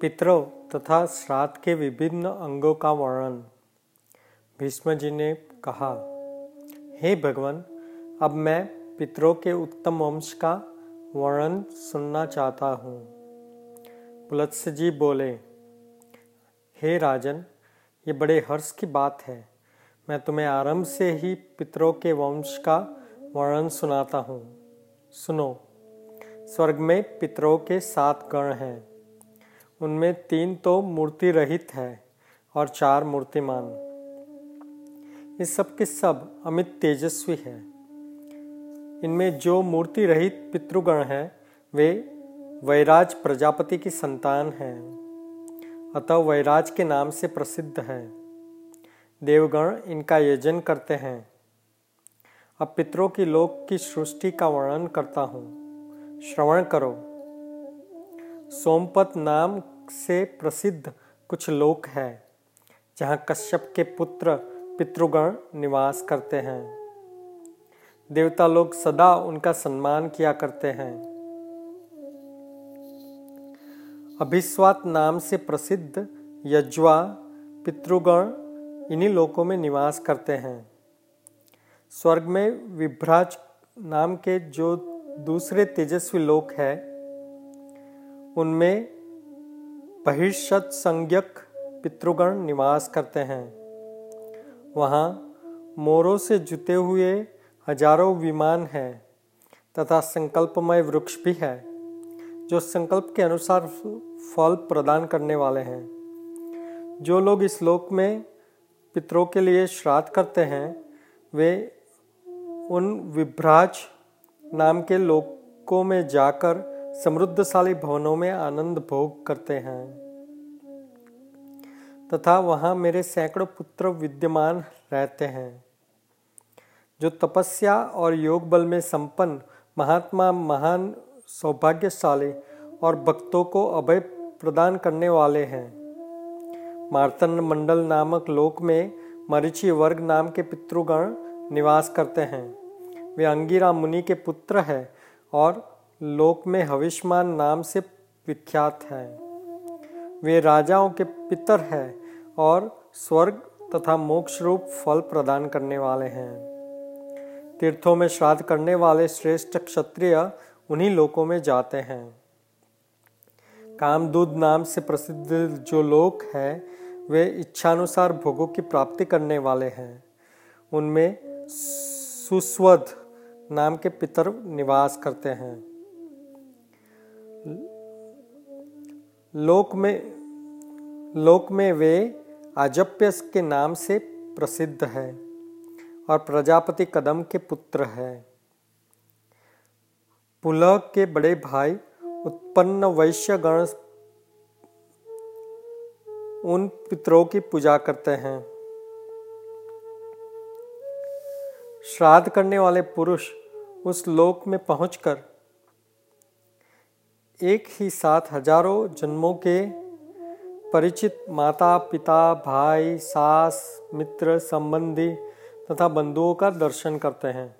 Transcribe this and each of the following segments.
पितरों तथा श्राद्ध के विभिन्न अंगों का वर्णन। भीष्म जी ने कहा, हे hey भगवान, अब मैं पितरों के उत्तम वंश का वर्णन सुनना चाहता हूँ। पुलत्स जी बोले, हे hey राजन, ये बड़े हर्ष की बात है। मैं तुम्हें आरंभ से ही पितरों के वंश का वर्णन सुनाता हूँ। सुनो, स्वर्ग में पितरों के सात गण हैं। उनमें तीन तो मूर्ति रहित है और चार मूर्तिमान। ये सब के सब अमित तेजस्वी है। इनमें जो मूर्ति रहित पितृगण हैं, वे वैराज प्रजापति की संतान हैं। अतः वैराज के नाम से प्रसिद्ध है। देवगण इनका यजन करते हैं। अब पितरों की लोक की सृष्टि का वर्णन करता हूँ। श्रवण करो। सोमपत नाम से प्रसिद्ध कुछ लोक है, जहाँ कश्यप के पुत्र पितृगण निवास करते हैं। देवता लोग सदा उनका सम्मान किया करते हैं। अभिस्वात नाम से प्रसिद्ध यज्वा, पितृगण इन्हीं लोकों में निवास करते हैं। स्वर्ग में विभ्राज नाम के जो दूसरे तेजस्वी लोक है उनमें बहिर्षत संज्ञक पितृगण निवास करते हैं। वहाँ मोरों से जुते हुए हज़ारों विमान हैं तथा संकल्पमय वृक्ष भी है, जो संकल्प के अनुसार फल प्रदान करने वाले हैं। जो लोग इस लोक में पितरों के लिए श्राद्ध करते हैं, वे उन विभ्राज नाम के लोकों में जाकर समृद्धशाली भवनों में आनंद भोग करते हैं। तथा वहाँ मेरे सैकड़ों पुत्र विद्यमान रहते हैं। जो तपस्या और योग बल में संपन्न, महात्मा, महान, सौभाग्यशाली और भक्तों को अभय प्रदान करने वाले हैं। मार्तन मंडल नामक लोक में मरीचि वर्ग नाम के पितृगण निवास करते हैं। वे अंगिरा मुनि के पुत्र हैं और लोक में हविष्मान नाम से विख्यात है। वे राजाओं के पितर हैं और स्वर्ग तथा मोक्ष रूप फल प्रदान करने वाले हैं। तीर्थों में श्राद्ध करने वाले श्रेष्ठ क्षत्रिय उन्हीं लोकों में जाते हैं। कामदूत नाम से प्रसिद्ध जो लोक है, वे इच्छानुसार भोगों की प्राप्ति करने वाले हैं। उनमें सुस्वध नाम के पितर निवास करते हैं। लोक में लोक में वे आजप्य के नाम से प्रसिद्ध है और प्रजापति कदम के पुत्र है। पुलह के बड़े भाई उत्पन्न वैश्य गण उन पितरों की पूजा करते हैं। श्राद्ध करने वाले पुरुष उस लोक में पहुंचकर एक ही साथ हज़ारों जन्मों के परिचित माता, पिता, भाई, सास, मित्र, संबंधी तथा बंधुओं का दर्शन करते हैं।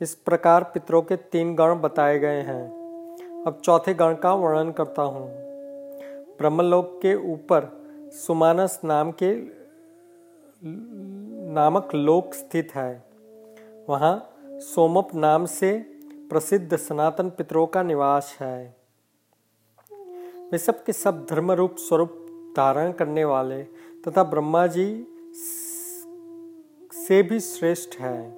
इस प्रकार पितरों के तीन गण बताए गए हैं। अब चौथे गण का वर्णन करता हूँ। ब्रह्मलोक के ऊपर सुमानस नाम के नामक लोक स्थित है। वहाँ सोमप नाम से प्रसिद्ध सनातन पितरों का निवास है। वे सब के सब धर्म रूप स्वरूप धारण करने वाले तथा ब्रह्मा जी से भी श्रेष्ठ है।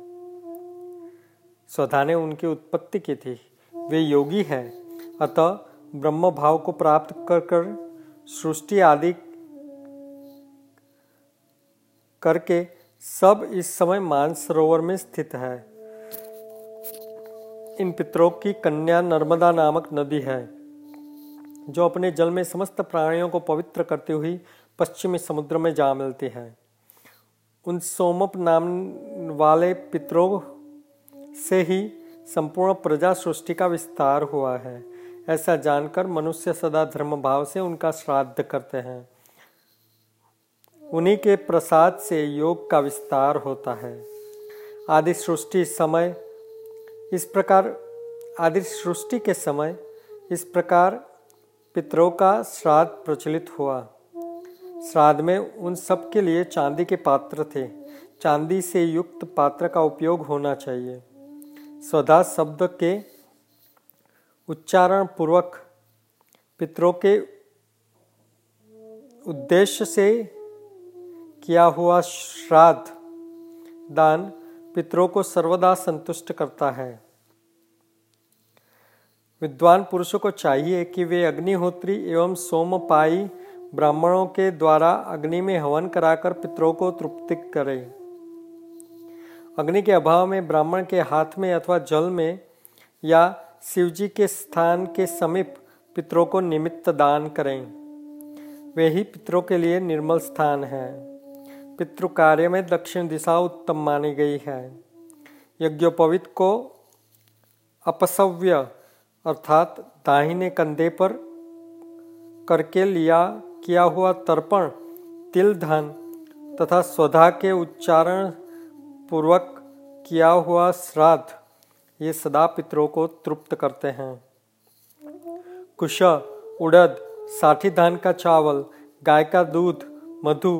स्वधा ने उनकी उत्पत्ति की थी। वे योगी है। अतः ब्रह्म भाव को प्राप्त कर कर सृष्टि आदि करके सब इस समय मानसरोवर में स्थित है। इन पितरों की कन्या नर्मदा नामक नदी है। जो अपने जल में समस्त प्राणियों को पवित्र करती हुई पश्चिमी समुद्र में जा मिलती है। उन सोमप नाम वाले पितरों से ही संपूर्ण प्रजा सृष्टि का विस्तार हुआ है। ऐसा जानकर मनुष्य सदा धर्म भाव से उनका श्राद्ध करते हैं। उन्हीं के प्रसाद से योग का विस्तार होता है। आदि सृष्टि समय इस प्रकार आदि सृष्टि के समय इस प्रकार पितरों का श्राद्ध प्रचलित हुआ। श्राद्ध में उन सब के लिए चांदी के पात्र थे। चांदी से युक्त पात्र का उपयोग होना चाहिए। स्वधा शब्द के उच्चारण पूर्वक पितरों के उद्देश्य से किया हुआ श्राद्ध दान पितरों को सर्वदा संतुष्ट करता है। विद्वान पुरुषों को चाहिए कि वे अग्निहोत्री एवं सोमपाई ब्राह्मणों के द्वारा अग्नि में हवन कराकर पितरों को तृप्ति करें। अग्नि के अभाव में ब्राह्मण के हाथ में अथवा जल में या शिवजी के स्थान के समीप पितरों को निमित्त दान करें। वे ही पितरों के लिए निर्मल स्थान है। पितृ कार्य में दक्षिण दिशा उत्तम मानी गई है। यज्ञोपवित को अपसव्य अर्थात दाहिने कंधे पर करके लिया किया हुआ तर्पण, तिल धन तथा स्वधा के उच्चारण पूर्वक किया हुआ श्राद्ध, ये सदा पितरों को तृप्त करते हैं। कुश, उड़द, साठी धान का चावल, गाय का दूध, मधु,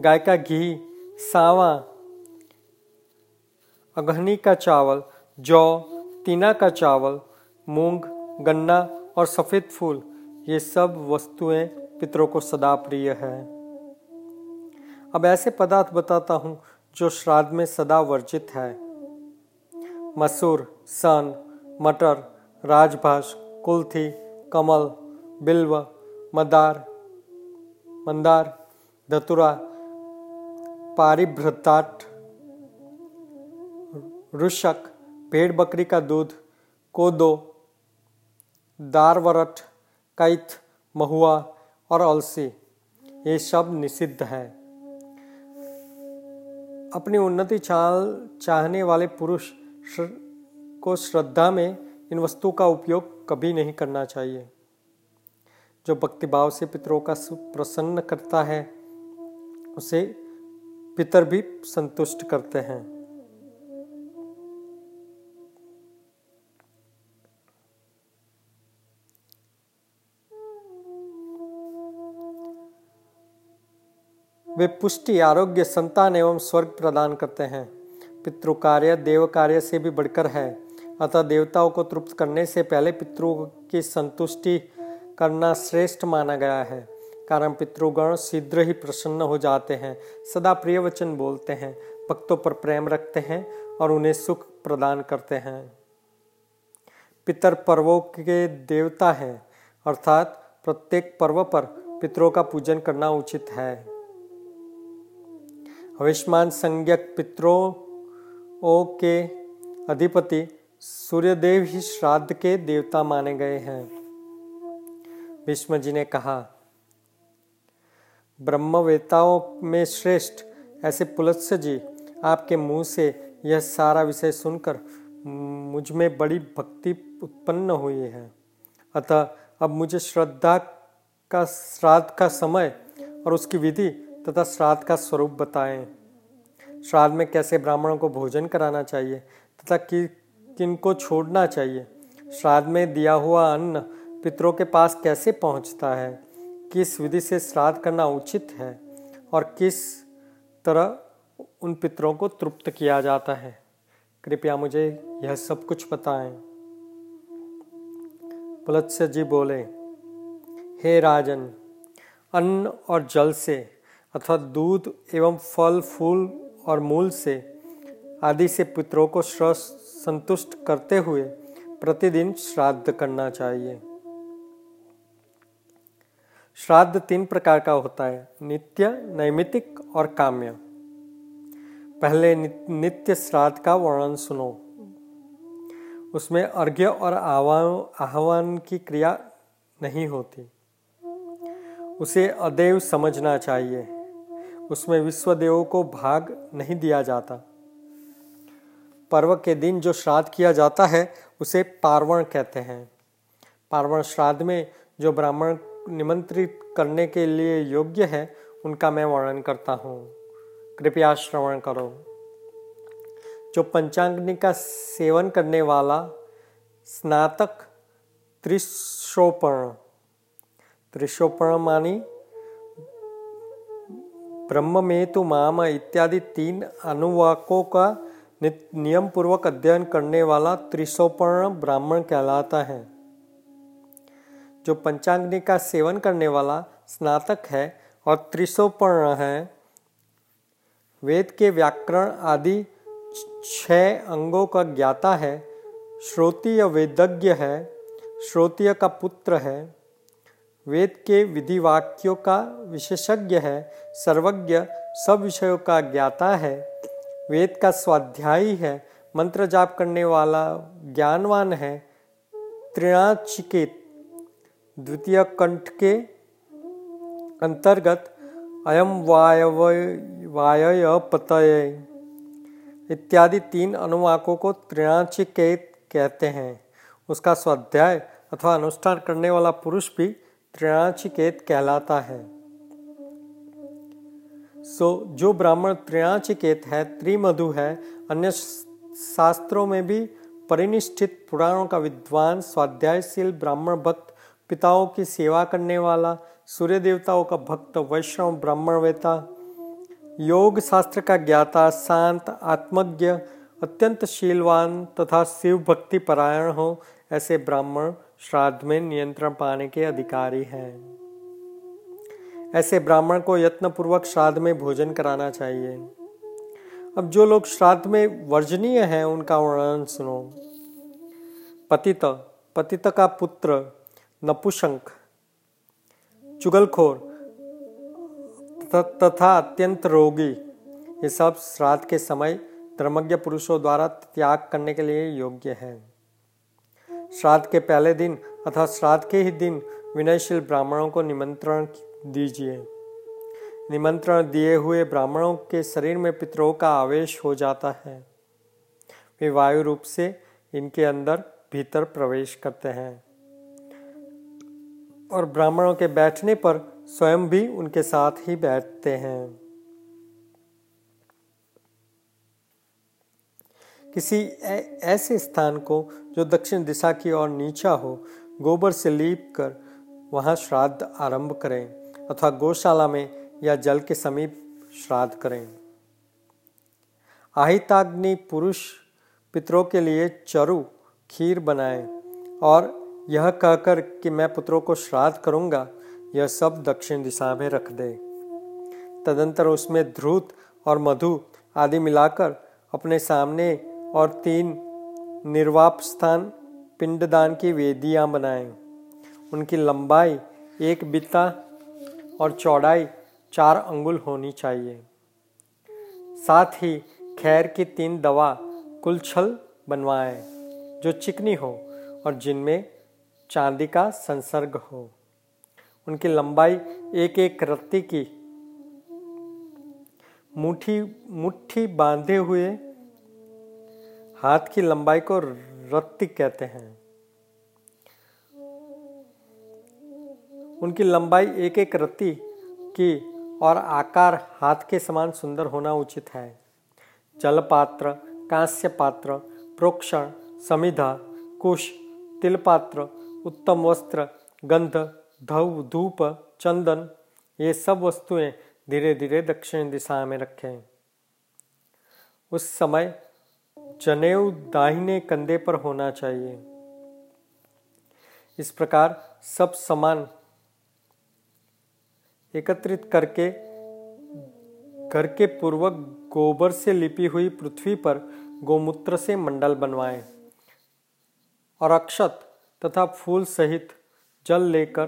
गाय का घी, सावा अगहनी का चावल, जौ तीना का चावल मूंग, गन्ना और सफ़ेद फूल, ये सब वस्तुएँ पितरों को सदा प्रिय है। अब ऐसे पदार्थ बताता हूँ जो श्राद्ध में सदा वर्जित है। मसूर, सन, मटर, राजभाष, कुल्थी, कमल, बिल्व, मदार, मंदार, धतुरा, पारिभ्रताट, रुशक, भेड़ बकरी का दूध, कोदो दारवरट, कैथ, महुआ और अलसी, ये सब निषिद्ध है। अपनी उन्नति चाल, चाहने वाले पुरुष को श्रद्धा में इन वस्तुओं का उपयोग कभी नहीं करना चाहिए। जो भक्तिभाव से पितरों का प्रसन्न करता है, उसे पितर भी संतुष्ट करते हैं। वे पुष्टि, आरोग्य, संतान एवं स्वर्ग प्रदान करते हैं। पितृ कार्य देव कार्य से भी बढ़कर है। अतः देवताओं को तृप्त करने से पहले पितरों की संतुष्टि करना श्रेष्ठ माना गया है। कारण पितृगण शीघ्र ही प्रसन्न हो जाते हैं, सदा प्रिय वचन बोलते हैं, भक्तों पर प्रेम रखते हैं और उन्हें सुख प्रदान करते हैं। पितर पर्वों के देवता हैं, अर्थात प्रत्येक पर्व पर पितरों का पूजन करना उचित है। अविष्मान संज्ञक पितरों के अधिपति, सूर्यदेव ही श्राद्ध के देवता माने गए हैं। भीष्म जी ने कहा, ब्रह्मवेताओं में श्रेष्ठ ऐसे पुलत्स्य जी, आपके मुँह से यह सारा विषय सुनकर मुझमें बड़ी भक्ति उत्पन्न हुई है। अतः अब मुझे श्रद्धा का, श्राद्ध का समय और उसकी विधि तथा श्राद्ध का स्वरूप बताएँ। श्राद्ध में कैसे ब्राह्मणों को भोजन कराना चाहिए तथा कि किन को छोड़ना चाहिए? श्राद्ध में दिया हुआ अन्न पितरों के पास कैसे पहुँचता है? किस विधि से श्राद्ध करना उचित है? और किस तरह उन पितरों को तृप्त किया जाता है? कृपया मुझे यह सब कुछ बताएँ। पुलत्स्य जी बोले, हे राजन, अन्न और जल से अथवा दूध एवं फल, फूल और मूल से आदि से पितरों को संतुष्ट करते हुए प्रतिदिन श्राद्ध करना चाहिए। श्राद्ध तीन प्रकार का होता है, नित्य नैमितिक और काम्य। पहले नित्य श्राद्ध का वर्णन सुनो। उसमें अर्घ्य और आह्वान की क्रिया नहीं होती। उसे अदेव समझना चाहिए। उसमें विश्वदेवों को भाग नहीं दिया जाता। पर्व के दिन जो श्राद्ध किया जाता है, उसे पार्वण कहते हैं। पार्वण श्राद्ध में जो ब्राह्मण निमंत्रित करने के लिए योग्य है, उनका मैं वर्णन करता हूँ। कृपया श्रवण करो। जो पंचाग्नि का सेवन करने वाला स्नातक त्रिशोपर्ण त्रिशोपणमानी ब्रह्म में तो माम इत्यादि तीन अनुवाकों का नियम पूर्वक अध्ययन करने वाला त्रिशोपर्ण ब्राह्मण कहलाता है। जो पंचाग्नि का सेवन करने वाला स्नातक है और त्रिशोपर्ण है, वेद के व्याकरण आदि छह अंगों का ज्ञाता है श्रोतीय वेदज्ञ है श्रोतीय का पुत्र है वेद के विधि वाक्यों का विशेषज्ञ है, सर्वज्ञ सब विषयों का ज्ञाता है। वेद का स्वाध्यायी है, मंत्र जाप करने वाला ज्ञानवान है। त्रिणाचिकेत द्वितीय कंठ के अंतर्गत अयम वायव वाय पतय इत्यादि तीन अनुवाकों को त्रिणाचिकेत कहते हैं। उसका स्वाध्याय अथवा अनुष्ठान करने वाला पुरुष भी त्रिणाचिकेत कहलाता है। सो so, जो ब्राह्मण त्रिणाचिकेत है त्रिमधु है अन्य शास्त्रों में भी परिनिष्ठित पुराणों का विद्वान स्वाध्यायशील ब्राह्मण भक्त पिताओं की सेवा करने वाला सूर्य देवताओं का भक्त वैष्णव ब्राह्मण वेता योग शास्त्र का ज्ञाता शांत आत्मज्ञ अत्यंत शीलवान तथा शिव भक्ति परायण हो ऐसे ब्राह्मण श्राद्ध में नियंत्रण पाने के अधिकारी हैं। ऐसे ब्राह्मण को यत्न पूर्वक श्राद्ध में भोजन कराना चाहिए। अब जो लोग श्राद्ध में वर्जनीय हैं, उनका वर्णन सुनो। पतित पतित का पुत्र नपुशंक, चुगलखोर तथा अत्यंत रोगी, ये सब श्राद्ध के समय, धर्मज्ञ पुरुषों द्वारा त्याग करने के लिए योग्य है। श्राद्ध के पहले दिन अथवा श्राद्ध के ही दिन विनयशील ब्राह्मणों को निमंत्रण दीजिए। निमंत्रण दिए हुए ब्राह्मणों के शरीर में पितरों का आवेश हो जाता है। वे वायु रूप से इनके अंदर भीतर प्रवेश करते हैं। और ब्राह्मणों के बैठने पर स्वयं भी उनके साथ ही बैठते हैं। किसी ऐसे स्थान को जो दक्षिण दिशा की ओर नीचा हो, गोबर से लीप कर वहाँ श्राद्ध आरंभ करें, अथवा गौशाला में या जल के समीप श्राद्ध करें। आहिताग्नि पुरुष पितरों के लिए चरु खीर बनाएँ, और यह कहकर कि मैं पुत्रों को श्राद्ध करूँगा, यह सब दक्षिण दिशा में रख दे। तदंतर उसमें ध्रुत और मधु आदि मिलाकर अपने सामने और तीन निर्वाप स्थान पिंडदान की वेदियाँ बनाएँ। उनकी लंबाई एक बिता और चौड़ाई चार अंगुल होनी चाहिए। साथ ही खैर की तीन दवा कुलछल बनवाएँ, जो चिकनी हो और जिनमें चांदी का संसर्ग हो। उनकी लंबाई एक एक रत्ती की मुट्ठी मुट्ठी बांधे हुए हाथ की लंबाई को रत्ती कहते हैं। उनकी लंबाई एक एक रत्ती की और आकार हाथ के समान सुंदर होना उचित है। जल पात्र कांस्य पात्र प्रोक्षण, समिधा, कुश तिल पात्र उत्तम वस्त्र, गंध धव धूप, चंदन, ये सब वस्तुएँ धीरे धीरे दक्षिण दिशा में रखें। उस समय जनेऊ दाहिने कंधे पर होना चाहिए। इस प्रकार सब समान एकत्रित करके, घर के पूर्वक गोबर से लिपी हुई पृथ्वी पर गोमूत्र से मंडल बनवाएँ और अक्षत तथा फूल सहित जल लेकर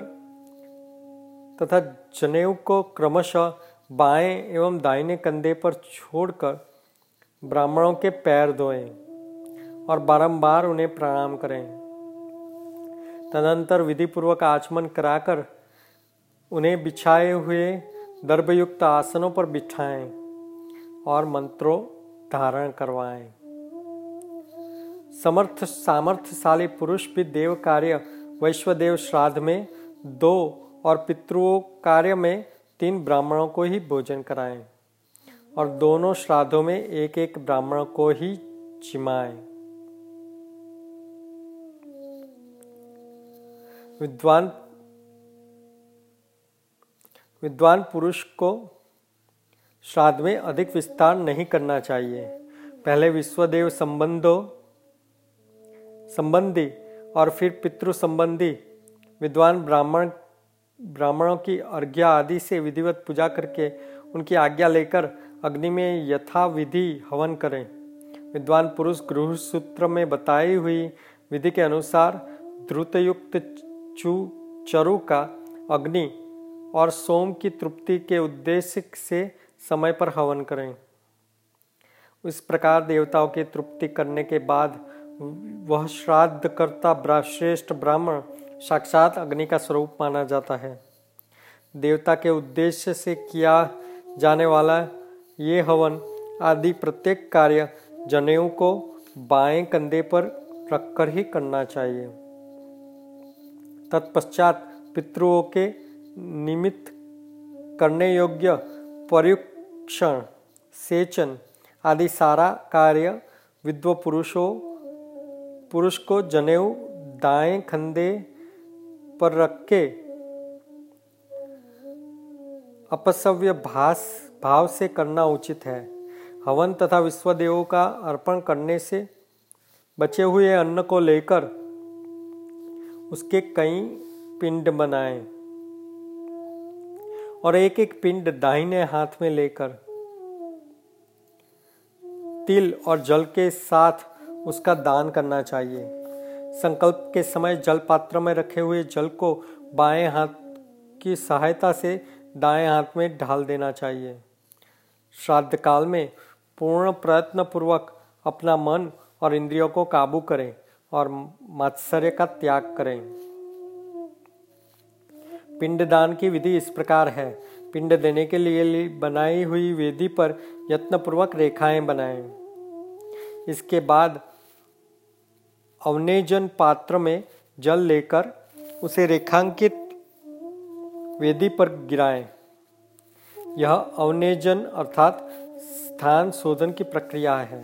तथा जनेऊ को क्रमशः बाएँ एवं दाहिने कंधे पर छोड़कर ब्राह्मणों के पैर धोएँ और बारंबार उन्हें प्रणाम करें। तदंतर विधि पूर्वक आचमन कराकर उन्हें बिछाए हुए दर्भयुक्त आसनों पर बिठाएँ और मंत्रों धारण करवाएँ। समर्थ, सामर्थ्यशाली पुरुष भी देव कार्य, वैश्वदेव श्राद्ध में दो और पितृओं कार्य में तीन ब्राह्मणों को ही भोजन कराएँ। और दोनों श्राद्धों में एक एक ब्राह्मण को ही चिमाएँ। विद्वान विद्वान पुरुष को श्राद्ध में अधिक विस्तार नहीं करना चाहिए। पहले विश्वदेव संबंधों, संबंधी और फिर पितृ संबंधी विद्वान ब्राह्मण, ब्राह्मणों की अर्घ्या आदि से विधिवत पूजा करके उनकी आज्ञा लेकर अग्नि में यथा विधि हवन करें। विद्वान पुरुष गृह सूत्र में बताई हुई विधि के अनुसार द्रुतयुक्त चु चरु का अग्नि और सोम की तृप्ति के उद्देश्य से समय पर हवन करें। इस प्रकार देवताओं की तृप्ति करने के बाद वह श्राद्ध करता श्रेष्ठ ब्राह्मण साक्षात अग्नि का स्वरूप माना जाता है। देवता के उद्देश्य से किया जाने वाला ये हवन आदि प्रत्येक कार्य जनेऊ को बाएँ कंधे पर रखकर ही करना चाहिए। तत्पश्चात पितृओं के निमित्त करने योग्य परीक्षण सेचन आदि सारा कार्य विद्व पुरुषों, पुरुष को जनेऊ दाएँ कंधे पर रख के अपसव्य भास भाव से करना उचित है। हवन तथा विश्वदेवों का अर्पण करने से बचे हुए अन्न को लेकर उसके कई पिंड बनाएँ और एक एक पिंड दाहिने हाथ में लेकर तिल और जल के साथ उसका दान करना चाहिए। संकल्प के समय जल पात्र में रखे हुए जल को बाएँ हाथ की सहायता से दाएँ हाथ में ढाल देना चाहिए। श्राद्ध काल में पूर्ण प्रयत्न पूर्वक अपना मन और इंद्रियों को काबू करें और मात्सर्य का त्याग करें। पिंडदान की विधि इस प्रकार है। पिंड देने के लिए बनाई हुई वेदी पर यत्नपूर्वक रेखाएँ बनाएँ। इसके बाद अवनेजन पात्र में जल लेकर उसे रेखांकित वेदी पर गिराएँ। यह अवनेजन अर्थात स्थान शोधन की प्रक्रिया है।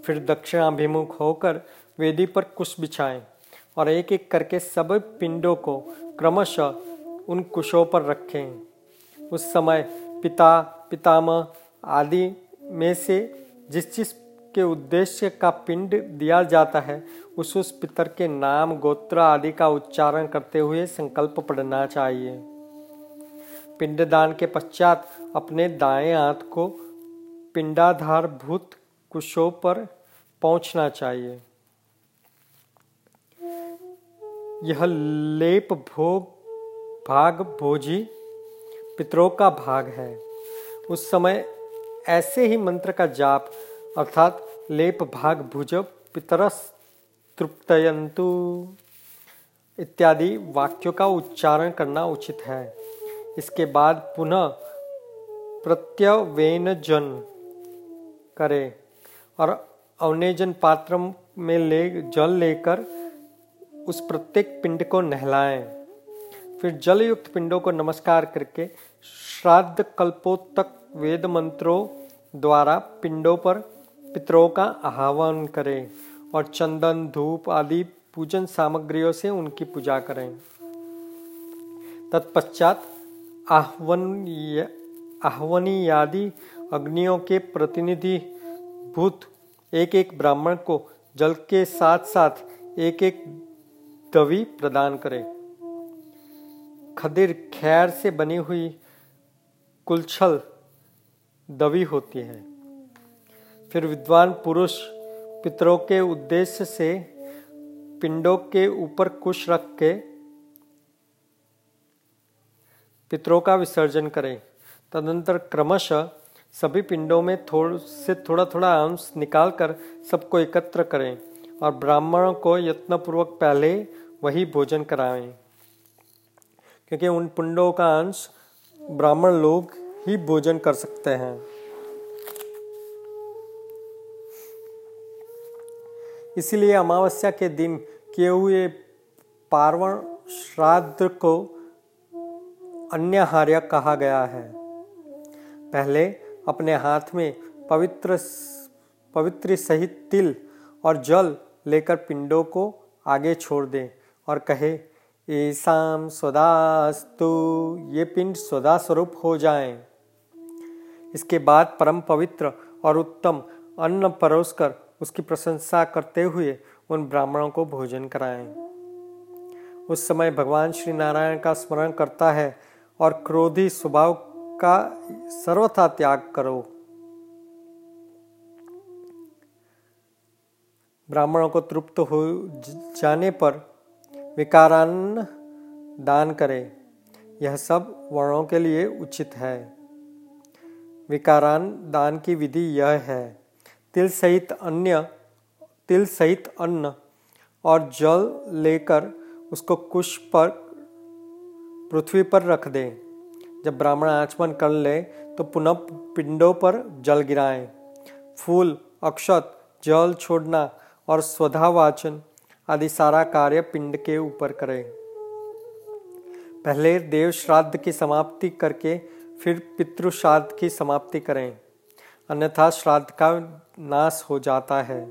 फिर दक्षिणाभिमुख होकर वेदी पर कुश बिछाएँ और एक एक करके सब पिंडों को क्रमशः उन कुशों पर रखें। उस समय पिता, पितामह आदि में से जिस जिस के उद्देश्य का पिंड दिया जाता है उस उस पितर के नाम, गोत्र आदि का उच्चारण करते हुए संकल्प पढ़ना चाहिए। पिंडदान के पश्चात अपने दाएँ हाथ को पिंडाधार भूत कुशों पर पहुँचना चाहिए। यह लेप भोग भाग भोजी पितरों का भाग है। उस समय ऐसे ही मंत्र का जाप अर्थात लेप भाग भुज पितरस तृप्तयंतु इत्यादि वाक्यों का उच्चारण करना उचित है। इसके बाद पुनः प्रत्यवेन जन करे और अवनेजन पात्र में ले, जल लेकर उस प्रत्येक पिंड को नहलाएँ। फिर जल युक्त पिंडों को नमस्कार करके श्राद्ध कल्पोत्तक वेद मंत्रों द्वारा पिंडों पर पितरों का आह्वान करें और चंदन, धूप आदि पूजन सामग्रियों से उनकी पूजा करें। तत्पश्चात आह्वन आदि अग्नियों के प्रतिनिधि भूत एक एक ब्राह्मण को जल के साथ साथ एक एक दवी प्रदान करें। खदिर खैर से बनी हुई कुलछल दवी होती है। फिर विद्वान पुरुष पितरों के उद्देश्य से पिंडों के ऊपर कुश रख के पितरों का विसर्जन करें। तदंतर क्रमशः सभी पिंडों में थोड़ से थोड़ा थोड़ा अंश निकाल कर सबको एकत्र करें और ब्राह्मणों को यत्नपूर्वक पहले वही भोजन कराएँ। क्योंकि उन पिंडों का अंश ब्राह्मण लोग ही भोजन कर सकते हैं। इसलिए अमावस्या के दिन किए हुए पार्वण श्राद्ध को अन्यहार्य कहा गया है पहले अपने हाथ में पवित्र पवित्र सहित तिल और जल लेकर पिंडों को आगे छोड़ दें और कहे ऐसाम स्वदास्तु, ये पिंड स्वदा स्वरूप हो जाएँ। इसके बाद परम पवित्र और उत्तम अन्न परोसकर उसकी प्रशंसा करते हुए उन ब्राह्मणों को भोजन कराएँ। उस समय भगवान श्री नारायण का स्मरण करता है और क्रोधी स्वभाव का सर्वथा त्याग करो। ब्राह्मणों को तृप्त हो जाने पर विकारान्न दान करें। यह सब वर्णों के लिए उचित है। विकारान दान की विधि यह है, तिल सहित अन्य, तिल सहित अन्न और जल लेकर उसको कुश पर पृथ्वी पर रख दे। जब ब्राह्मण आचमन कर ले तो पुनः पिंडों पर जल गिराएँ। फूल, अक्षत, जल छोड़ना और स्वधावाचन आदि सारा कार्य पिंड के ऊपर करें। पहले देव श्राद्ध की समाप्ति करके फिर पितृ श्राद्ध की समाप्ति करें। अन्यथा श्राद्ध का नाश हो जाता है।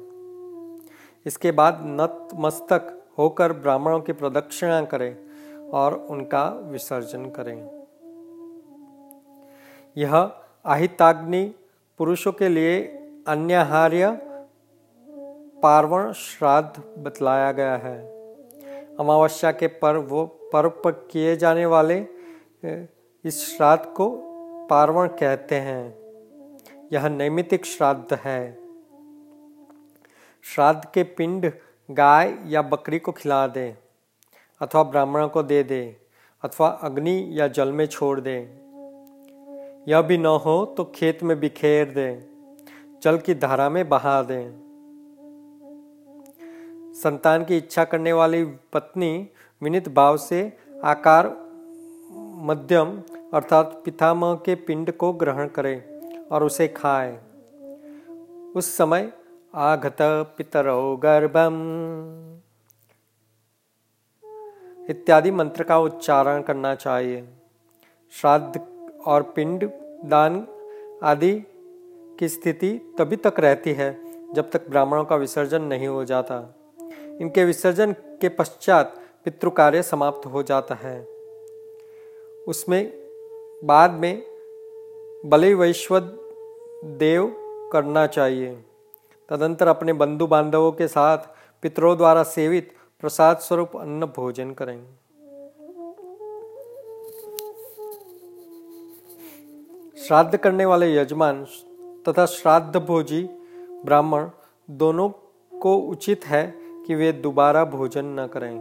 इसके बाद नत मस्तक होकर ब्राह्मणों की प्रदक्षिणा करें। और उनका विसर्जन करें। यह आहिताग्नि पुरुषों के लिए अन्यहार्य पार्वण श्राद्ध बतलाया गया है। अमावस्या के पर्व पर्व पर किए जाने वाले इस श्राद्ध को पार्वण कहते हैं। यह नैमितिक श्राद्ध है। श्राद्ध के पिंड गाय या बकरी को खिला दे। अथवा ब्राह्मणों को दे दे, अथवा अग्नि या जल में छोड़ दे। यह भी न हो तो खेत में बिखेर दे, जल की धारा में बहा दें। संतान की इच्छा करने वाली पत्नी विनित भाव से आकार मध्यम अर्थात पितामह के पिंड को ग्रहण करे और उसे खाए। उस समय आघत पितरो गर्भम। इत्यादि मंत्र का उच्चारण करना चाहिए। श्राद्ध और पिंड, दान आदि की स्थिति तभी तक रहती है जब तक ब्राह्मणों का विसर्जन नहीं हो जाता। इनके विसर्जन के पश्चात पितृ कार्य समाप्त हो जाता है। उसमें बाद में बलि वैश्वद देव करना चाहिए। तदंतर अपने बंधु बांधवों के साथ पितरों द्वारा सेवित प्रसाद स्वरूप अन्न भोजन करें। श्राद्ध करने वाले यजमान तथा श्राद्ध भोजी ब्राह्मण दोनों को उचित है कि वे दोबारा भोजन न करें।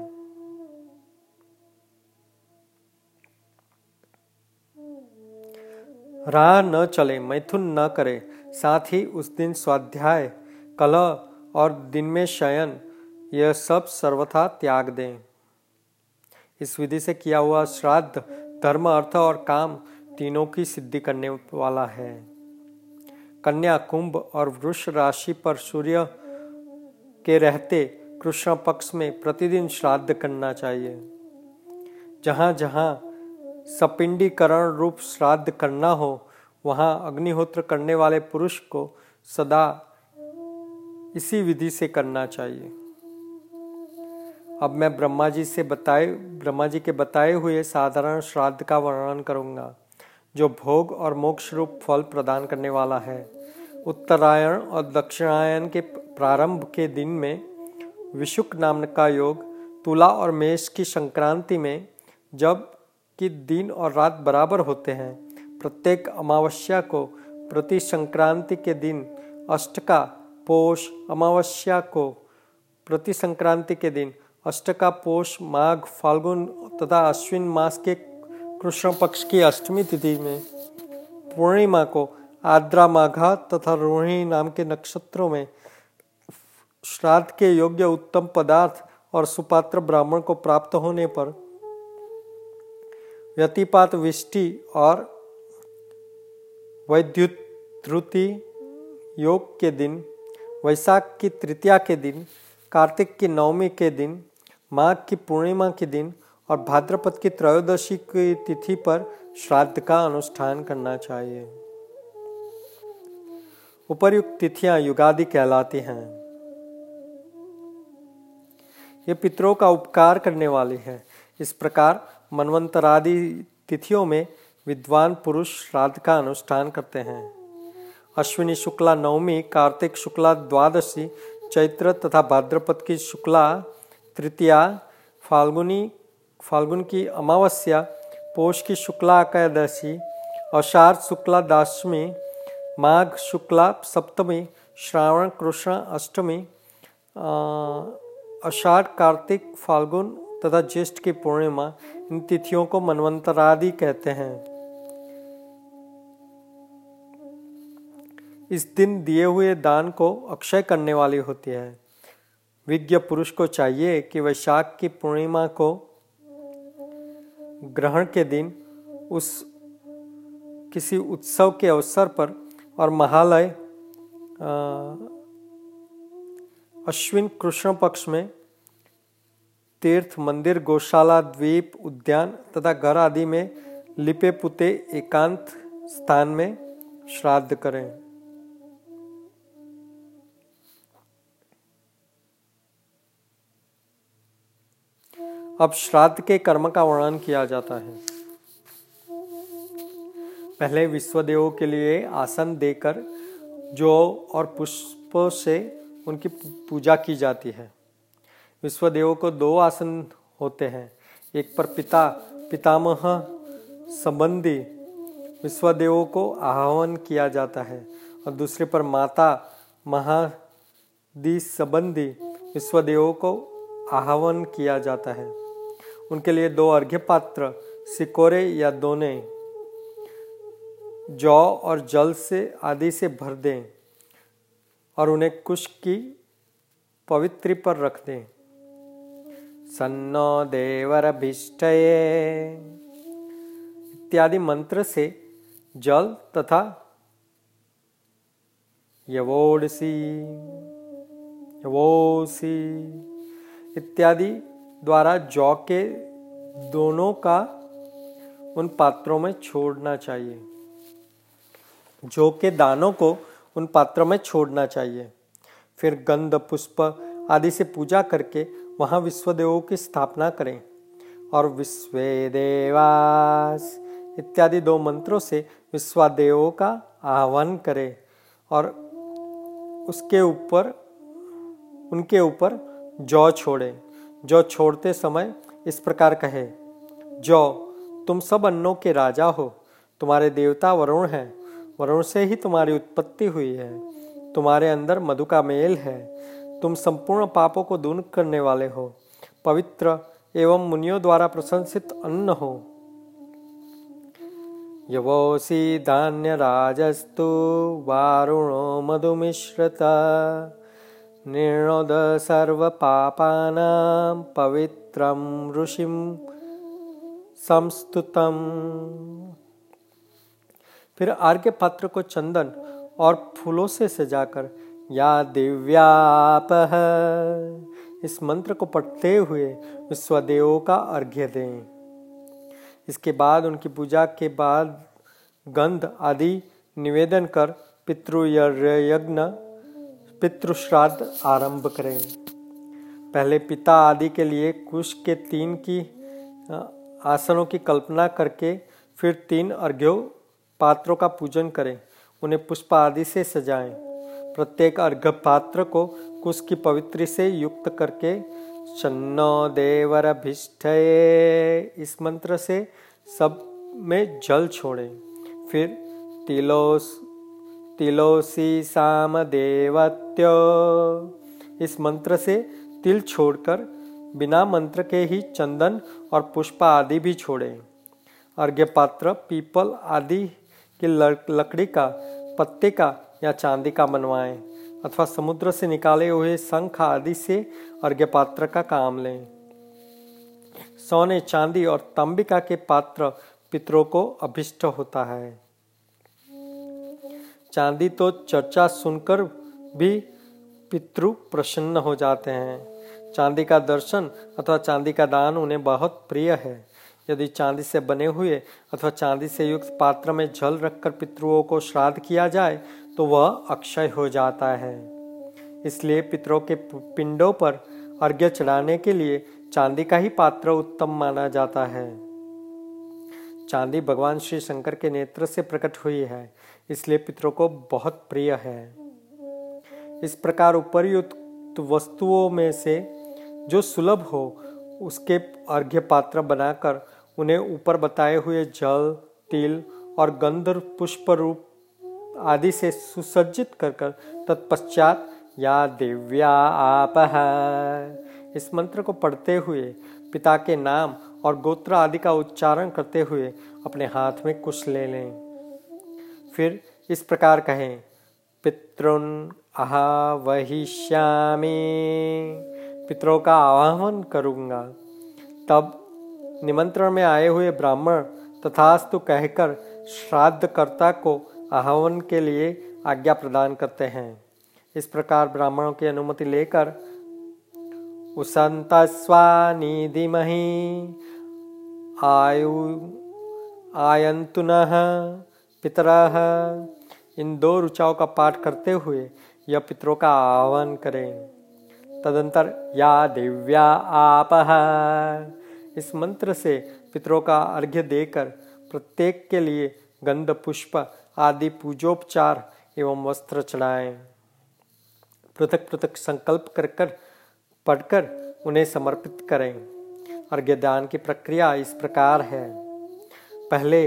राह न चले, मैथुन न करे, साथ ही उस दिन स्वाध्याय, कलह और दिन में शयन यह सब सर्वथा त्याग दें। इस विधि से किया हुआ श्राद्ध, धर्म, अर्थ और काम तीनों की सिद्धि करने वाला है। कन्या कुंभ और वृक्ष राशि पर सूर्य के रहते कृष्ण पक्ष में प्रतिदिन श्राद्ध करना चाहिए। जहाँ जहाँ सपिंडीकरण रूप श्राद्ध करना हो, वहाँ अग्निहोत्र करने वाले पुरुष को सदा इसी विधि से करना चाहिए। अब मैं ब्रह्मा जी से बताए ब्रह्मा जी के बताए हुए साधारण श्राद्ध का वर्णन करूँगा, जो भोग और मोक्ष रूप फल प्रदान करने वाला है। उत्तरायण और दक्षिणायन के प्रारंभ के दिन में विशुक नाम का योग तुला और मेष की संक्रांति में, जब कि दिन और रात बराबर होते हैं, प्रत्येक अमावस्या को प्रति संक्रांति के दिन अष्टका, पोष अमावस्या को प्रति संक्रांति के दिन अष्टका पोष माघ, फाल्गुन तथा अश्विन मास के कृष्ण पक्ष की अष्टमी तिथि में पूर्णिमा को आद्रा माघा तथा रोहिणी नाम के नक्षत्रों में श्राद्ध के योग्य उत्तम पदार्थ और सुपात्र ब्राह्मण को प्राप्त होने पर व्यतिपात, विष्टि और वैद्युति योग के दिन वैशाख की तृतीया के दिन, कार्तिक की नवमी के दिन माघ की पूर्णिमा के दिन और भाद्रपद की त्रयोदशी की तिथि पर श्राद्ध का अनुष्ठान करना चाहिए। उपर्युक्त तिथियाँ युगादि कहलाती हैं। ये पितरों का उपकार करने वाली है। इस प्रकार मनवंतरादि तिथियों में विद्वान पुरुष श्राद्ध का अनुष्ठान करते हैं। अश्विनी शुक्ला नवमी, कार्तिक शुक्ला द्वादशी, चैत्र तथा भाद्रपद की शुक्ला तृतीया, फाल्गुनी, फाल्गुन की अमावस्या, पोष की शुक्ला एकादशी, अषाढ़ शुक्ला दशमी माघ शुक्ला सप्तमी, श्रावण कृष्ण अष्टमी अषाढ़ कार्तिक फाल्गुन तथा ज्येष्ठ की पूर्णिमा, इन तिथियों को मनवंतरादि कहते हैं। इस दिन दिए हुए दान को अक्षय करने वाली होती है। विज्ञ पुरुष को चाहिए कि वैशाख की पूर्णिमा को ग्रहण के दिन उस किसी उत्सव के अवसर पर और महालय अश्विन कृष्ण पक्ष में तीर्थ, मंदिर, गौशाला, द्वीप, उद्यान तथा घर आदि में लिपे पुते एकांत स्थान में श्राद्ध करें। अब श्राद्ध के कर्म का वर्णन किया जाता है। पहले विश्वदेवों के लिए आसन देकर जो और पुष्पों से उनकी पूजा की जाती है। विश्वदेवों को दो आसन होते हैं। एक पर पिता, पितामह संबंधी विश्वदेवों को आह्वान किया जाता है और दूसरे पर माता, महादी संबंधी विश्वदेवों को आह्वान किया जाता है। उनके लिए दो अर्घ्य पात्र सिकोरे या दोने, जौ और जल से आदि से भर दें और उन्हें कुश की पवित्री पर रख दें। सन्नो देवरभिष्ट इत्यादि मंत्र से जल तथा यवोडसी, यवोसी इत्यादि द्वारा जौ के दोनों का उन पात्रों में छोड़ना चाहिए। जौ के दानों को उन पात्रों में छोड़ना चाहिए। फिर गंध, पुष्प आदि से पूजा करके वहाँ विश्वदेवों की स्थापना करें। और विश्व देवास इत्यादि दो मंत्रों से विश्वादेवों का आह्वान करें और उसके ऊपर, उनके ऊपर जौ छोड़ें। जो छोड़ते समय इस प्रकार कहे जो तुम सब अन्नों के राजा हो। तुम्हारे देवता वरुण हैं। वरुण से ही तुम्हारी उत्पत्ति हुई है। तुम्हारे अंदर मधु का मेल है। तुम संपूर्ण पापों को दूर करने वाले हो। पवित्र एवं मुनियों द्वारा प्रशंसित अन्न हो। यवोसी धान्य राजस्तु वारुणो मधुमिश्रता। निर्णोद सर्वपापानां पवित्रं ऋषिं संस्तुतम। फिर आर्घ्य पात्र को चंदन और फूलों से सजाकर, या दिव्याप इस मंत्र को पढ़ते हुए विश्वदेवों का अर्घ्य दें। इसके बाद उनकी पूजा के बाद गंध आदि निवेदन कर पितृ यज्ञ पितृश्राद्ध आरंभ करें। पहले पिता आदि के लिए कुश के तीन की आसनों की कल्पना करके फिर तीन अर्घ्यों पात्रों का पूजन करें। उन्हें पुष्प आदि से सजाएँ। प्रत्येक अर्घ्य पात्र को कुश की पवित्री से युक्त करके चन्नो देवर इस मंत्र से सब में जल छोड़ें। फिर तिलोस तिलोसी साम देवत्यो इस मंत्र से तिल छोड़कर बिना मंत्र के ही चंदन और पुष्प आदि भी छोड़ें। अर्घ्य पात्र पीपल आदि की लकड़ी का, पत्ते का या चांदी का बनवाएँ अथवा समुद्र से निकाले हुए शंख आदि से अर्घ्य पात्र का काम लें। सोने, चांदी और तंबिका के पात्र पितरों को अभिष्ट होता है। चांदी तो चर्चा सुनकर भी पितृ प्रसन्न हो जाते हैं। चांदी का दर्शन अथवा चांदी का दान उन्हें बहुत प्रिय है। यदि चांदी से बने हुए अथवा चांदी से युक्त पात्र में जल रखकर पितृओं को श्राद्ध किया जाए तो वह अक्षय हो जाता है। इसलिए पितरों के पिंडों पर अर्घ्य चढ़ाने के लिए चांदी का ही पात्र उत्तम माना जाता है। चांदी भगवान श्री शंकर के नेत्र से प्रकट हुई है, इसलिए पितरों को बहुत प्रिय है। इस प्रकार उपरयुक्त वस्तुओं में से जो सुलभ हो, उसके अर्घ्य पात्र बनाकर उन्हें ऊपर बताए हुए जल, तिल और गंध, पुष्प रूप आदि से सुसज्जित कर कर तत्पश्चात, या दिव्या आप इस मंत्र को पढ़ते हुए पिता के नाम और गोत्र आदि का उच्चारण करते हुए अपने हाथ में कुछ ले लें। फिर इस प्रकार कहें, पितृन आहा वहिष्यामी, पितरों का आह्वान करूँगा। तब निमंत्रण में आए हुए ब्राह्मण तथास्तु कहकर श्राद्धकर्ता को आह्वान के लिए आज्ञा प्रदान करते हैं। इस प्रकार ब्राह्मणों की अनुमति लेकर उसंत स्वानिधिमहि आयु, आयंतुन, पितर, इन दो रुचाओं का पाठ करते हुए यह पितरों का आह्वान करें। तदंतर, या दिव्या आप, इस मंत्र से पितरों का अर्घ्य देकर प्रत्येक के लिए गंध, पुष्प आदि पूजोपचार एवं वस्त्र चढ़ाएँ। पृथक पृथक संकल्प कर कर पढ़कर उन्हें समर्पित करें। अर्घ्य दान की प्रक्रिया इस प्रकार है। पहले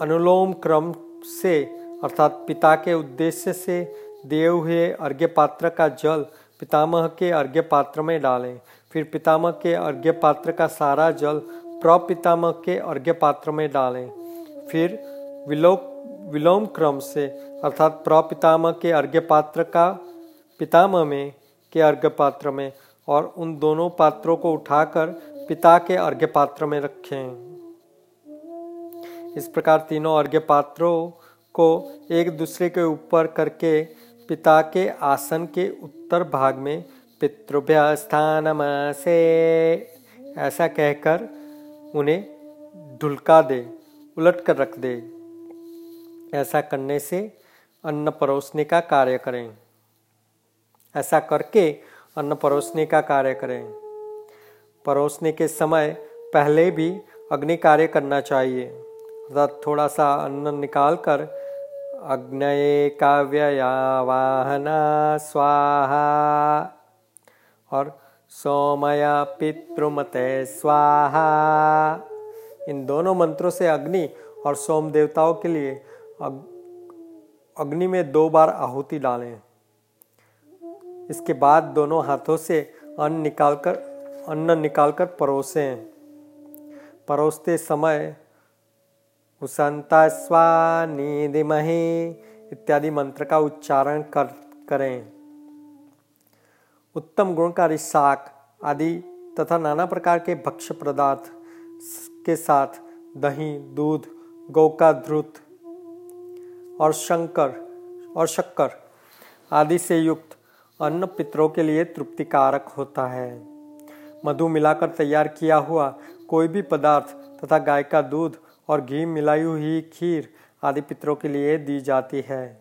अनुलोम क्रम से अर्थात पिता के उद्देश्य से दिए हुए अर्घ्य पात्र का जल पितामह के अर्घ्य पात्र में डालें। फिर पितामह के अर्घ्य पात्र का सारा जल प्रपितामह के अर्घ्य पात्र में डालें। फिर विलोक, विलोम क्रम से अर्थात प्रपितामह के अर्घ्य पात्र का पितामह में, के अर्घ्य पात्र में और उन दोनों पात्रों को उठाकर पिता के अर्घ्य पात्र में रखें। इस प्रकार तीनों अर्घ्य पात्रों को एक दूसरे के ऊपर करके पिता के आसन के उत्तर भाग में पितृभ्य स्थान से ऐसा कहकर उन्हें ढुलका दे, उलट कर रख दे। ऐसा करने से अन्न परोसने का कार्य करें। ऐसा करके अन्न परोसने का कार्य करें। परोसने के समय पहले भी अग्नि कार्य करना चाहिए। अर्थात थोड़ा सा अन्न निकाल कर अग्नये काव्ययावाहना स्वाहा। और सोमया पितृमते स्वाहा। इन दोनों मंत्रों से अग्नि और सोम देवताओं के लिए अग्नि में दो बार आहुति डालें। इसके बाद दोनों हाथों से अन्न निकालकर अन्न निकालकर परोसें। परोसते समय उषंता स्वानिधिमहि इत्यादि मंत्र का उच्चारण कर, करें। उत्तम गुणकारी शाक आदि तथा नाना प्रकार के भक्ष्य पदार्थ के साथ दही, दूध, गौ का ध्रुत और शंकर, और शक्कर आदि से युक्त अन्न पितरों के लिए तृप्तिकारक होता है। मधु मिलाकर तैयार किया हुआ कोई भी पदार्थ तथा गाय का दूध और घी मिलाई हुई खीर आदि पितरों के लिए दी जाती है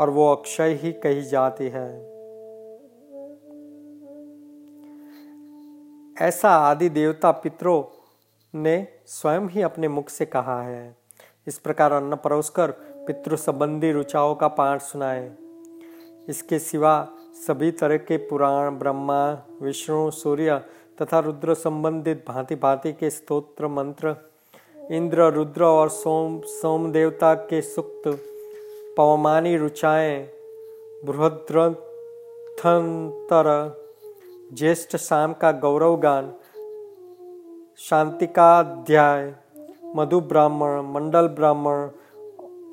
और वो अक्षय ही कही जाती है। ऐसा आदि देवता पितरों ने स्वयं ही अपने मुख से कहा है। इस प्रकार अन्न परोसकर पितृ संबंधी रुचाओं का पाठ सुनाए। इसके सिवा सभी तरह के पुराण, ब्रह्मा, विष्णु, सूर्य तथा रुद्र संबंधित भांति भांति के स्तोत्र, मंत्र, इंद्र, रुद्र और सोम सोम देवता के सुक्त, पवमानी रुचाएँ, बृहद्रथंतर, ज्येष्ठ शाम का गौरव गान शांति का मधु ब्राह्मण, मंडल ब्राह्मण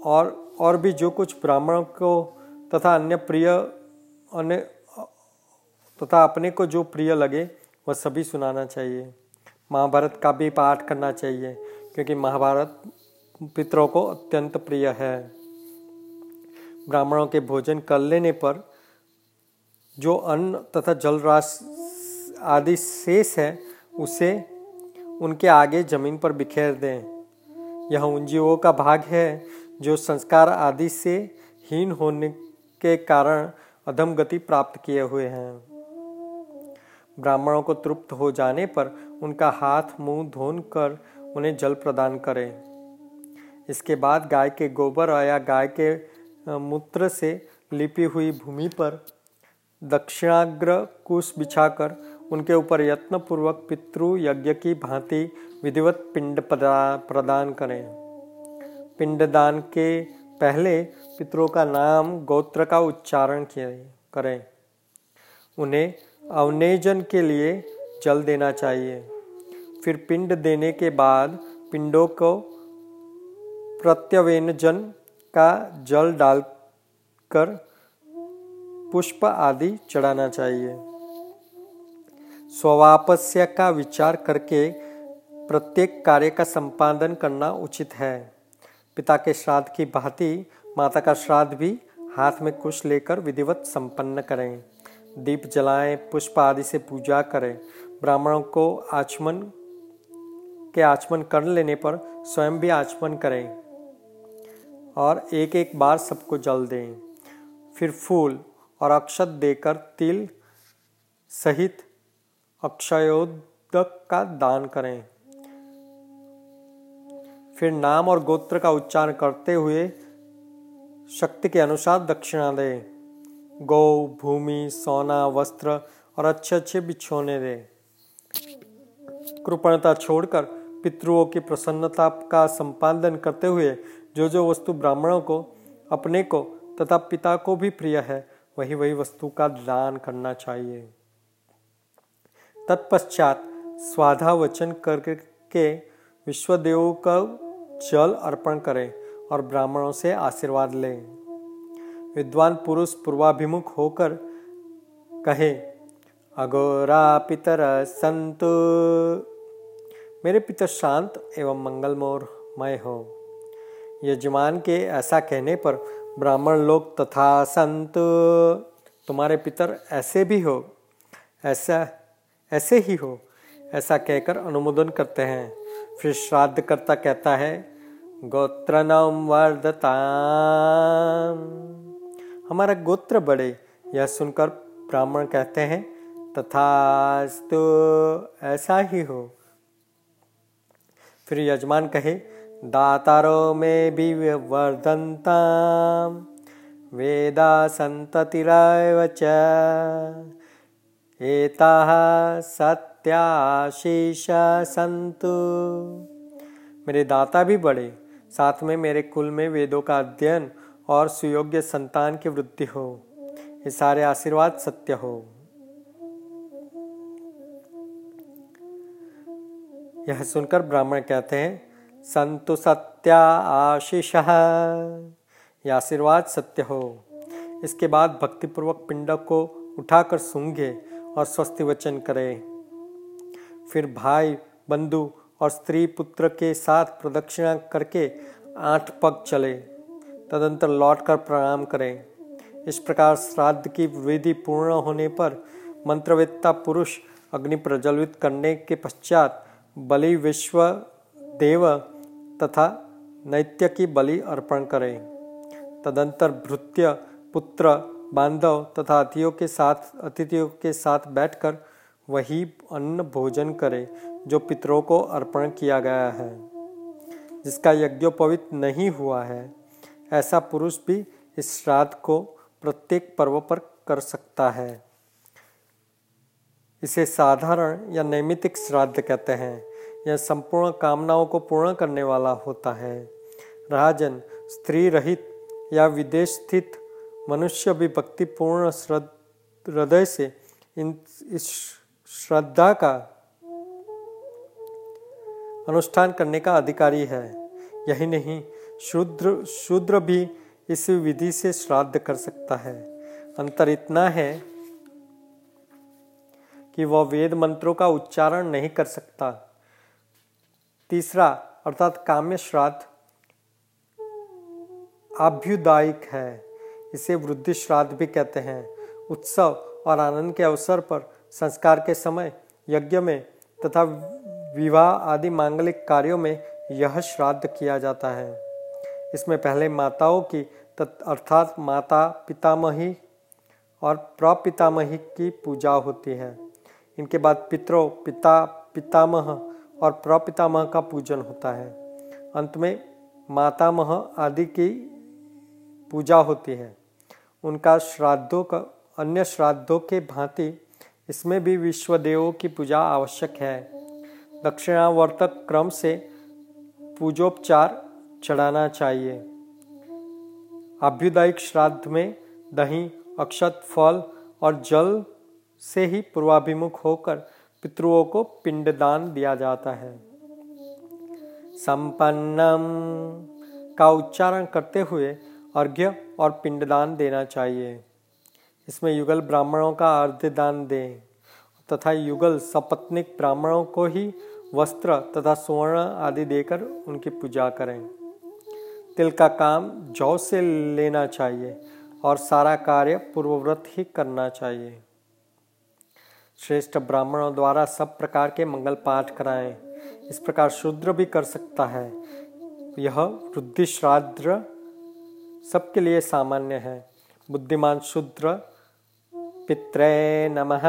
और और भी जो कुछ ब्राह्मण को तथा अन्य प्रिय अन्य तथा अपने को जो प्रिय लगे, वह सभी सुनाना चाहिए। महाभारत का भी पाठ करना चाहिए, क्योंकि महाभारत पितरों को अत्यंत प्रिय है। ब्राह्मणों के भोजन कर लेने पर जो अन्न तथा जल रास आदि शेष है, उसे उनके आगे ज़मीन पर बिखेर दें। यह उन जीवों का भाग है, जो संस्कार आदि से हीन होने के कारण अधम गति प्राप्त किए हुए हैं। ब्राह्मणों को तृप्त हो जाने पर उनका हाथ, मुँह धोन कर उन्हें जल प्रदान करें। इसके बाद गाय के गोबर या गाय के मूत्र से लिपी हुई भूमि पर दक्षिणाग्र कुश बिछाकर उनके ऊपर यत्न पूर्वक पितृ यज्ञ की भांति विधिवत पिंड प्रदान करें। पिंडदान के पहले पितरों का नाम गोत्र का उच्चारण करें। उन्हें अवनेजन के लिए जल देना चाहिए। फिर पिंड देने के बाद पिंडों को प्रत्यवेनजन का जल डालकर पुष्प आदि चढ़ाना चाहिए। स्ववापस्य का विचार करके प्रत्येक कार्य का संपादन करना उचित है। पिता के श्राद्ध की भांति माता का श्राद्ध भी हाथ में कुश लेकर विधिवत संपन्न करें। दीप जलाएँ, पुष्प आदि से पूजा करें। ब्राह्मणों को आचमन, के आचमन कर लेने पर स्वयं भी आचमन करें और एक एक बार सबको जल दें। फिर फूल और अक्षत देकर तिल सहित अक्षयोदक का दान करें। फिर नाम और गोत्र का उच्चारण करते हुए शक्ति के अनुसार दक्षिणा दें। गौ, भूमि, सोना, वस्त्र और अच्छे अच्छे बिछोने दे। कृपणता छोड़कर पितृओं की प्रसन्नता का संपादन करते हुए जो जो वस्तु ब्राह्मणों को, अपने को तथा पिता को भी प्रिय है वही वही वस्तु का दान करना चाहिए। तत्पश्चात स्वाधा वचन करके विश्वदेव का जल अर्पण करें और ब्राह्मणों से आशीर्वाद लें। विद्वान पुरुष पूर्वाभिमुख होकर कहे अगोरा पितर संतु, मेरे पितर शांत एवं मंगलमय हो। यजमान के ऐसा कहने पर ब्राह्मण लोग तथा संत, तुम्हारे पितर ऐसे भी हो, ऐसा, ऐसे ही हो, ऐसा कहकर अनुमोदन करते हैं। फिर श्राद्ध करता कहता है गोत्र नम वर्धता हमारा गोत्र बड़े, यह सुनकर ब्राह्मण कहते हैं तथा तो ऐसा ही हो। फिर यजमान कहे, दातारो में भी वर्धनता वेदा संततिरव एताः सत्याशीष संतु। मेरे दाता भी बड़े, साथ में मेरे कुल में वेदों का अध्ययन और सुयोग्य संतान की वृद्धि हो। ये सारे आशीर्वाद सत्य हो। यह सुनकर ब्राह्मण कहते हैं, संतु सत्या आशीष यह आशीर्वाद सत्य हो। इसके बाद भक्तिपूर्वक पिंड को उठाकर सूंघे और स्वस्थ वचन करे। फिर भाई, बंधु और स्त्री पुत्र के साथ प्रदक्षिणा करके आठ पग चले। तदंतर लौटकर प्रणाम करें। इस प्रकार श्राद्ध की विधि पूर्ण होने पर मंत्रवेत्ता पुरुष अग्नि प्रज्वलित करने के पश्चात बलि विश्व देव तथा नैत्य की बलि अर्पण करें। तदंतर भृत्य, पुत्र, बांधव तथा अतिथियों के साथ अतिथियों के साथ बैठकर वही अन्न भोजन करे, जो पितरों को अर्पण किया गया है। जिसका यज्ञोपवित नहीं हुआ है, ऐसा पुरुष भी इस श्राद्ध को प्रत्येक पर्व पर कर सकता है। इसे साधारण या नैमितिक श्राद्ध कहते हैं। यह संपूर्ण कामनाओं को पूर्ण करने वाला होता है। राजन, स्त्री रहित या विदेश स्थित, मनुष्य भी भक्तिपूर्ण हृदय से इन, इस श्रद्धा का अनुष्ठान करने का अधिकारी है। यही नहीं, शूद्र शूद्र भी इस विधि से श्राद्ध कर सकता है। अंतर इतना है कि वह वेद मंत्रों का उच्चारण नहीं कर सकता। तीसरा, अर्थात काम्य श्राद्ध आभ्युदायिक है। इसे वृद्धि श्राद्ध भी कहते हैं। उत्सव और आनंद के अवसर पर संस्कार के समय, यज्ञ में तथा विवाह आदि मांगलिक कार्यों में यह श्राद्ध किया जाता है। इसमें पहले माताओं की अर्थात माता पितामही और प्रपितामही की पूजा होती है। इनके बाद पितरों, पिता, पितामह और प्रपितामह का पूजन होता है। अंत में मातामह आदि की पूजा होती है। उनका श्राद्धों का, अन्य श्राद्धों के भांति इसमें भी विश्व देवों की पूजा आवश्यक है। दक्षिणावर्तक क्रम से पूजोपचार चढ़ाना चाहिए। अभ्युदायिक श्राद्ध में दही, अक्षत, फल और जल से ही पूर्वाभिमुख होकर पितृओं को पिंडदान दिया जाता है। संपन्नम का उच्चारण करते हुए अर्घ्य और पिंडदान देना चाहिए। इसमें युगल ब्राह्मणों का अर्ध दान दें, तथा युगल सपत्निक ब्राह्मणों को ही वस्त्र तथा स्वर्ण आदि देकर उनकी पूजा करें। तिल का काम जौ से लेना चाहिए और सारा कार्य पूर्वव्रत ही करना चाहिए। श्रेष्ठ ब्राह्मणों द्वारा सब प्रकार के मंगल पाठ कराएँ। इस प्रकार शूद्र भी कर सकता है। यह वृद्धि श्राद्ध सबके लिए सामान्य है। बुद्धिमान शूद्र पित्रे नमः।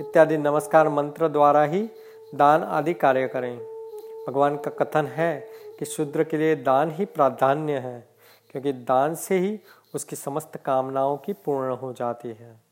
इत्यादि नमस्कार मंत्र द्वारा ही दान आदि कार्य करें। भगवान का कथन है कि शूद्र के लिए दान ही प्राधान्य है, क्योंकि दान से ही उसकी समस्त कामनाओं की पूर्ण हो जाती है।